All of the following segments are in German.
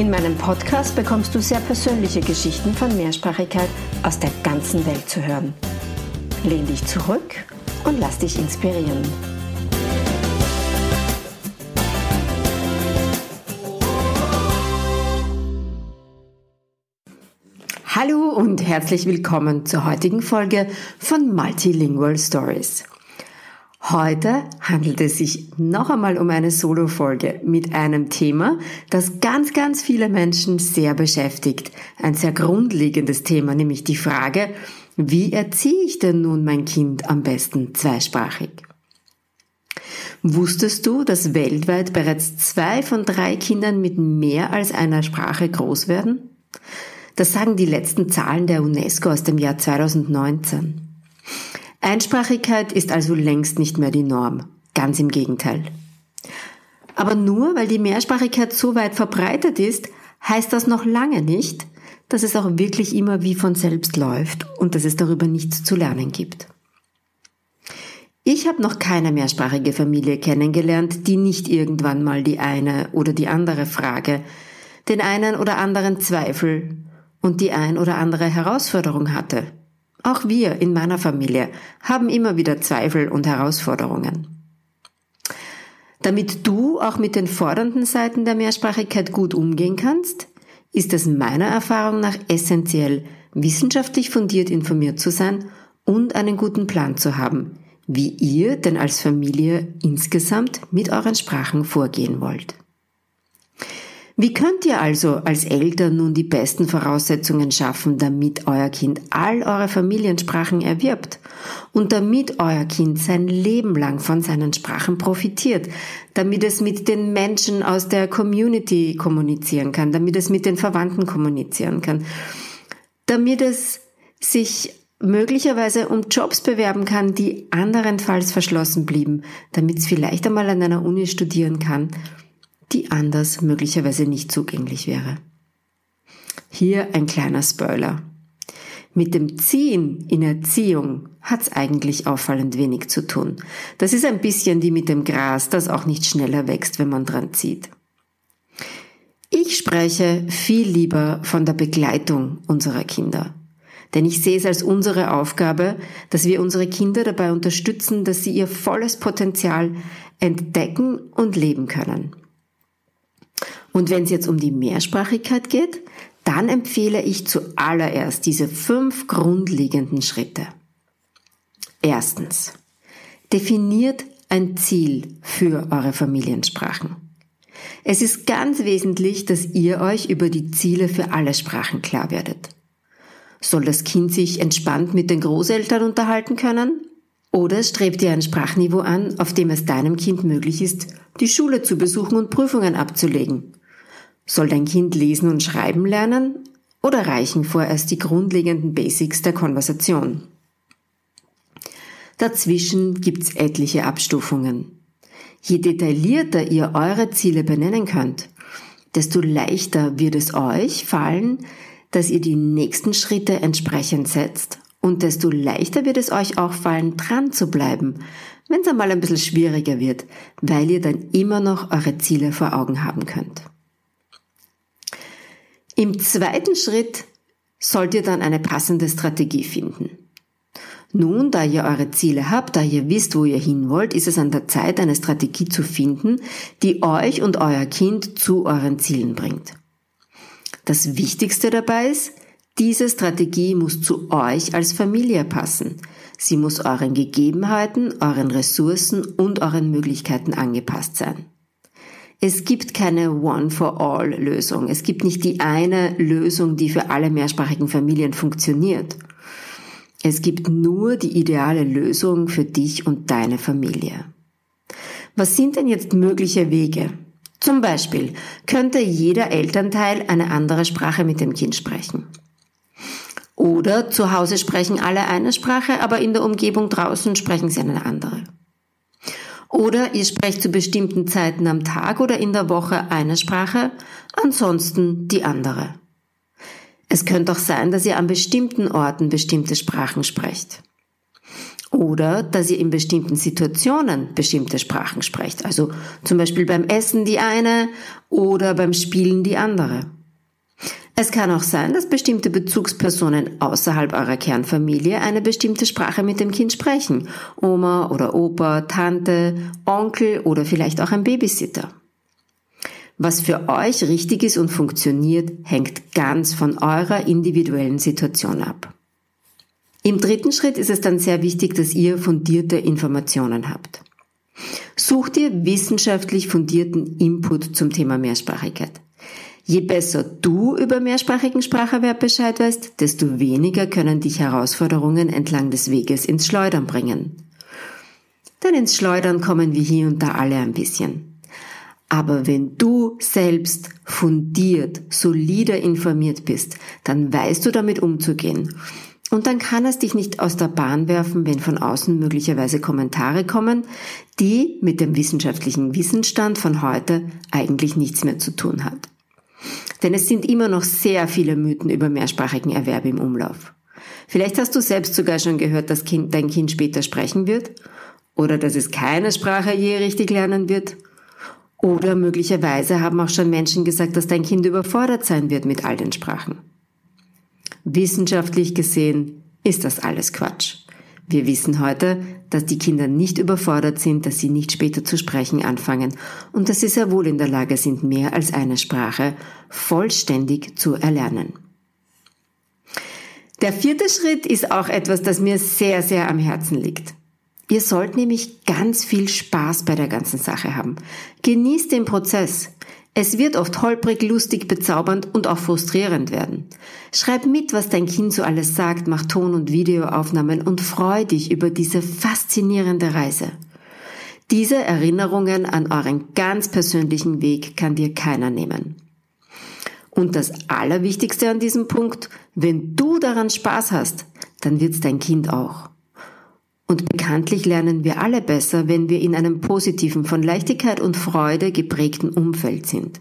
In meinem Podcast bekommst du sehr persönliche Geschichten von Mehrsprachigkeit aus der ganzen Welt zu hören. Lehn dich zurück und lass dich inspirieren. Hallo und herzlich willkommen zur heutigen Folge von Multilingual Stories. Heute handelt es sich noch einmal um eine Solo-Folge mit einem Thema, das ganz, ganz viele Menschen sehr beschäftigt. Ein sehr grundlegendes Thema, nämlich die Frage, wie erziehe ich denn nun mein Kind am besten zweisprachig? Wusstest du, dass weltweit bereits zwei von drei Kindern mit mehr als einer Sprache groß werden? Das sagen die letzten Zahlen der UNESCO aus dem Jahr 2019. Einsprachigkeit ist also längst nicht mehr die Norm. Ganz im Gegenteil. Aber nur weil die Mehrsprachigkeit so weit verbreitet ist, heißt das noch lange nicht, dass es auch wirklich immer wie von selbst läuft und dass es darüber nichts zu lernen gibt. Ich habe noch keine mehrsprachige Familie kennengelernt, die nicht irgendwann mal die eine oder die andere Frage, den einen oder anderen Zweifel und die ein oder andere Herausforderung hatte. Auch wir in meiner Familie haben immer wieder Zweifel und Herausforderungen. Damit du auch mit den fordernden Seiten der Mehrsprachigkeit gut umgehen kannst, ist es meiner Erfahrung nach essentiell, wissenschaftlich fundiert informiert zu sein und einen guten Plan zu haben, wie ihr denn als Familie insgesamt mit euren Sprachen vorgehen wollt. Wie könnt ihr also als Eltern nun die besten Voraussetzungen schaffen, damit euer Kind all eure Familiensprachen erwirbt und damit euer Kind sein Leben lang von seinen Sprachen profitiert, damit es mit den Menschen aus der Community kommunizieren kann, damit es mit den Verwandten kommunizieren kann, damit es sich möglicherweise um Jobs bewerben kann, die anderenfalls verschlossen blieben, damit es vielleicht einmal an einer Uni studieren kann die anders möglicherweise nicht zugänglich wäre. Hier ein kleiner Spoiler. Mit dem Ziehen in Erziehung hat's eigentlich auffallend wenig zu tun. Das ist ein bisschen wie mit dem Gras, das auch nicht schneller wächst, wenn man dran zieht. Ich spreche viel lieber von der Begleitung unserer Kinder. Denn ich sehe es als unsere Aufgabe, dass wir unsere Kinder dabei unterstützen, dass sie ihr volles Potenzial entdecken und leben können. Und wenn es jetzt um die Mehrsprachigkeit geht, dann empfehle ich zuallererst diese fünf grundlegenden Schritte. Erstens. Definiert ein Ziel für eure Familiensprachen. Es ist ganz wesentlich, dass ihr euch über die Ziele für alle Sprachen klar werdet. Soll das Kind sich entspannt mit den Großeltern unterhalten können? Oder strebt ihr ein Sprachniveau an, auf dem es deinem Kind möglich ist, die Schule zu besuchen und Prüfungen abzulegen? Soll dein Kind lesen und schreiben lernen oder reichen vorerst die grundlegenden Basics der Konversation? Dazwischen gibt's etliche Abstufungen. Je detaillierter ihr eure Ziele benennen könnt, desto leichter wird es euch fallen, dass ihr die nächsten Schritte entsprechend setzt und desto leichter wird es euch auch fallen, dran zu bleiben, wenn es einmal ein bisschen schwieriger wird, weil ihr dann immer noch eure Ziele vor Augen haben könnt. Im zweiten Schritt sollt ihr dann eine passende Strategie finden. Nun, da ihr eure Ziele habt, da ihr wisst, wo ihr hin wollt, ist es an der Zeit, eine Strategie zu finden, die euch und euer Kind zu euren Zielen bringt. Das Wichtigste dabei ist, diese Strategie muss zu euch als Familie passen. Sie muss euren Gegebenheiten, euren Ressourcen und euren Möglichkeiten angepasst sein. Es gibt keine One-for-All-Lösung. Es gibt nicht die eine Lösung, die für alle mehrsprachigen Familien funktioniert. Es gibt nur die ideale Lösung für dich und deine Familie. Was sind denn jetzt mögliche Wege? Zum Beispiel könnte jeder Elternteil eine andere Sprache mit dem Kind sprechen. Oder zu Hause sprechen alle eine Sprache, aber in der Umgebung draußen sprechen sie eine andere. Oder ihr sprecht zu bestimmten Zeiten am Tag oder in der Woche eine Sprache, ansonsten die andere. Es könnte auch sein, dass ihr an bestimmten Orten bestimmte Sprachen sprecht. Oder dass ihr in bestimmten Situationen bestimmte Sprachen sprecht. Also zum Beispiel beim Essen die eine oder beim Spielen die andere. Es kann auch sein, dass bestimmte Bezugspersonen außerhalb eurer Kernfamilie eine bestimmte Sprache mit dem Kind sprechen. Oma oder Opa, Tante, Onkel oder vielleicht auch ein Babysitter. Was für euch richtig ist und funktioniert, hängt ganz von eurer individuellen Situation ab. Im dritten Schritt ist es dann sehr wichtig, dass ihr fundierte Informationen habt. Sucht ihr wissenschaftlich fundierten Input zum Thema Mehrsprachigkeit. Je besser du über mehrsprachigen Spracherwerb Bescheid weißt, desto weniger können dich Herausforderungen entlang des Weges ins Schleudern bringen. Denn ins Schleudern kommen wir hier und da alle ein bisschen. Aber wenn du selbst fundiert, solider informiert bist, dann weißt du damit umzugehen und dann kann es dich nicht aus der Bahn werfen, wenn von außen möglicherweise Kommentare kommen, die mit dem wissenschaftlichen Wissensstand von heute eigentlich nichts mehr zu tun hat. Denn es sind immer noch sehr viele Mythen über mehrsprachigen Erwerb im Umlauf. Vielleicht hast du selbst sogar schon gehört, dass kind, dein Kind später sprechen wird oder dass es keine Sprache je richtig lernen wird. Oder möglicherweise haben auch schon Menschen gesagt, dass dein Kind überfordert sein wird mit all den Sprachen. Wissenschaftlich gesehen ist das alles Quatsch. Wir wissen heute, dass die Kinder nicht überfordert sind, dass sie nicht später zu sprechen anfangen und dass sie sehr wohl in der Lage sind, mehr als eine Sprache vollständig zu erlernen. Der vierte Schritt ist auch etwas, das mir sehr, sehr am Herzen liegt. Ihr sollt nämlich ganz viel Spaß bei der ganzen Sache haben. Genießt den Prozess. Es wird oft holprig, lustig, bezaubernd und auch frustrierend werden. Schreib mit, was dein Kind so alles sagt, mach Ton- und Videoaufnahmen und freu dich über diese faszinierende Reise. Diese Erinnerungen an euren ganz persönlichen Weg kann dir keiner nehmen. Und das Allerwichtigste an diesem Punkt, wenn du daran Spaß hast, dann wird's dein Kind auch. Und bekanntlich lernen wir alle besser, wenn wir in einem positiven, von Leichtigkeit und Freude geprägten Umfeld sind.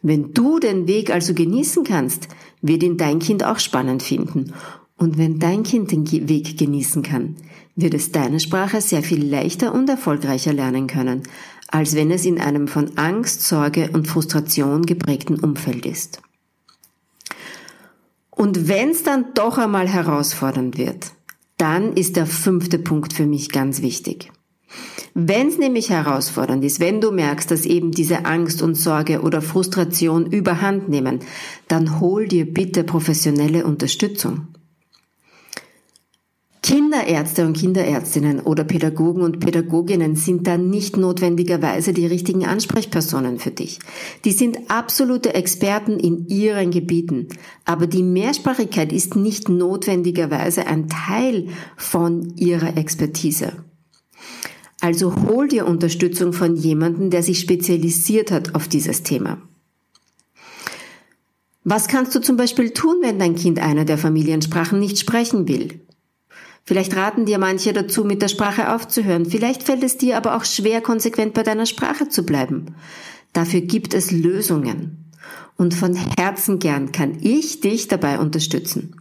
Wenn du den Weg also genießen kannst, wird ihn dein Kind auch spannend finden. Und wenn dein Kind den Weg genießen kann, wird es deine Sprache sehr viel leichter und erfolgreicher lernen können, als wenn es in einem von Angst, Sorge und Frustration geprägten Umfeld ist. Und wenn es dann doch einmal herausfordernd wird, dann ist der fünfte Punkt für mich ganz wichtig. Wenn es nämlich herausfordernd ist, wenn du merkst, dass eben diese Angst und Sorge oder Frustration überhand nehmen, dann hol dir bitte professionelle Unterstützung. Kinderärzte und Kinderärztinnen oder Pädagogen und Pädagoginnen sind da nicht notwendigerweise die richtigen Ansprechpersonen für dich. Die sind absolute Experten in ihren Gebieten. Aber die Mehrsprachigkeit ist nicht notwendigerweise ein Teil von ihrer Expertise. Also hol dir Unterstützung von jemandem, der sich spezialisiert hat auf dieses Thema. Was kannst du zum Beispiel tun, wenn dein Kind eine der Familiensprachen nicht sprechen will? Vielleicht raten dir manche dazu, mit der Sprache aufzuhören. Vielleicht fällt es dir aber auch schwer, konsequent bei deiner Sprache zu bleiben. Dafür gibt es Lösungen. Und von Herzen gern kann ich dich dabei unterstützen.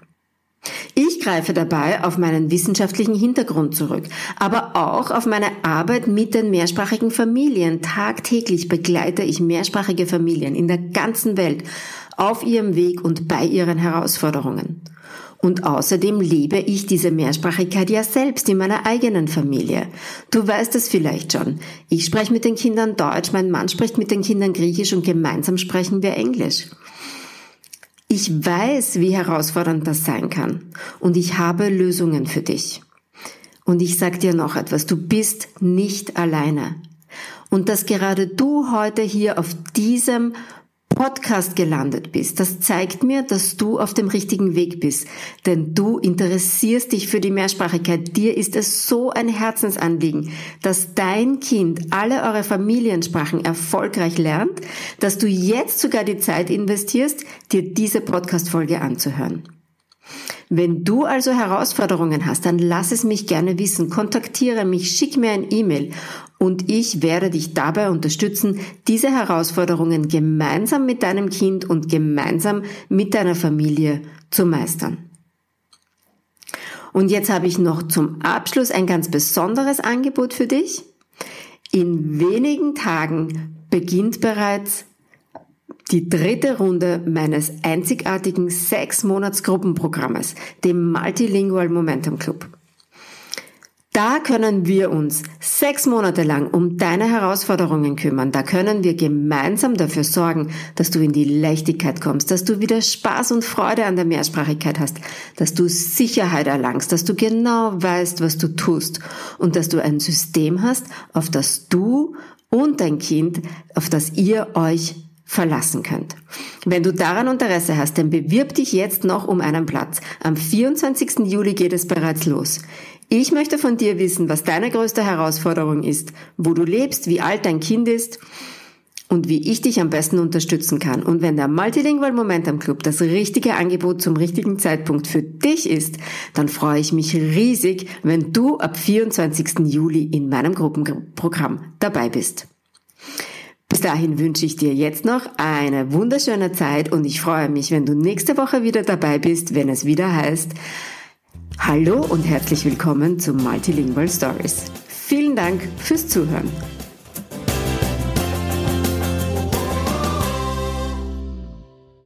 Ich greife dabei auf meinen wissenschaftlichen Hintergrund zurück, aber auch auf meine Arbeit mit den mehrsprachigen Familien. Tagtäglich begleite ich mehrsprachige Familien in der ganzen Welt auf ihrem Weg und bei ihren Herausforderungen. Und außerdem lebe ich diese Mehrsprachigkeit ja selbst in meiner eigenen Familie. Du weißt es vielleicht schon. Ich spreche mit den Kindern Deutsch, mein Mann spricht mit den Kindern Griechisch und gemeinsam sprechen wir Englisch. Ich weiß, wie herausfordernd das sein kann. Und ich habe Lösungen für dich. Und ich sag dir noch etwas, du bist nicht alleine. Und dass gerade du heute hier auf diesem Podcast gelandet bist, das zeigt mir, dass du auf dem richtigen Weg bist. Denn du interessierst dich für die Mehrsprachigkeit. Dir ist es so ein Herzensanliegen, dass dein Kind alle eure Familiensprachen erfolgreich lernt, dass du jetzt sogar die Zeit investierst, dir diese Podcast-Folge anzuhören. Wenn du also Herausforderungen hast, dann lass es mich gerne wissen. Kontaktiere mich, schick mir ein E-Mail und ich werde dich dabei unterstützen, diese Herausforderungen gemeinsam mit deinem Kind und gemeinsam mit deiner Familie zu meistern. Und jetzt habe ich noch zum Abschluss ein ganz besonderes Angebot für dich. In wenigen Tagen beginnt bereits die dritte Runde meines einzigartigen sechs Monats Gruppenprogrammes, dem Multilingual Momentum Club. Da können wir uns sechs Monate lang um deine Herausforderungen kümmern. Da können wir gemeinsam dafür sorgen, dass du in die Leichtigkeit kommst, dass du wieder Spaß und Freude an der Mehrsprachigkeit hast, dass du Sicherheit erlangst, dass du genau weißt, was du tust und dass du ein System hast, auf das du und dein Kind, auf das ihr euch verlassen könnt. Wenn du daran Interesse hast, dann bewirb dich jetzt noch um einen Platz. Am 24. Juli geht es bereits los. Ich möchte von dir wissen, was deine größte Herausforderung ist, wo du lebst, wie alt dein Kind ist und wie ich dich am besten unterstützen kann. Und wenn der Multilingual Momentum Club das richtige Angebot zum richtigen Zeitpunkt für dich ist, dann freue ich mich riesig, wenn du ab 24. Juli in meinem Gruppenprogramm dabei bist. Bis dahin wünsche ich dir jetzt noch eine wunderschöne Zeit und ich freue mich, wenn du nächste Woche wieder dabei bist, wenn es wieder heißt, Hallo und herzlich willkommen zu Multilingual Stories. Vielen Dank fürs Zuhören.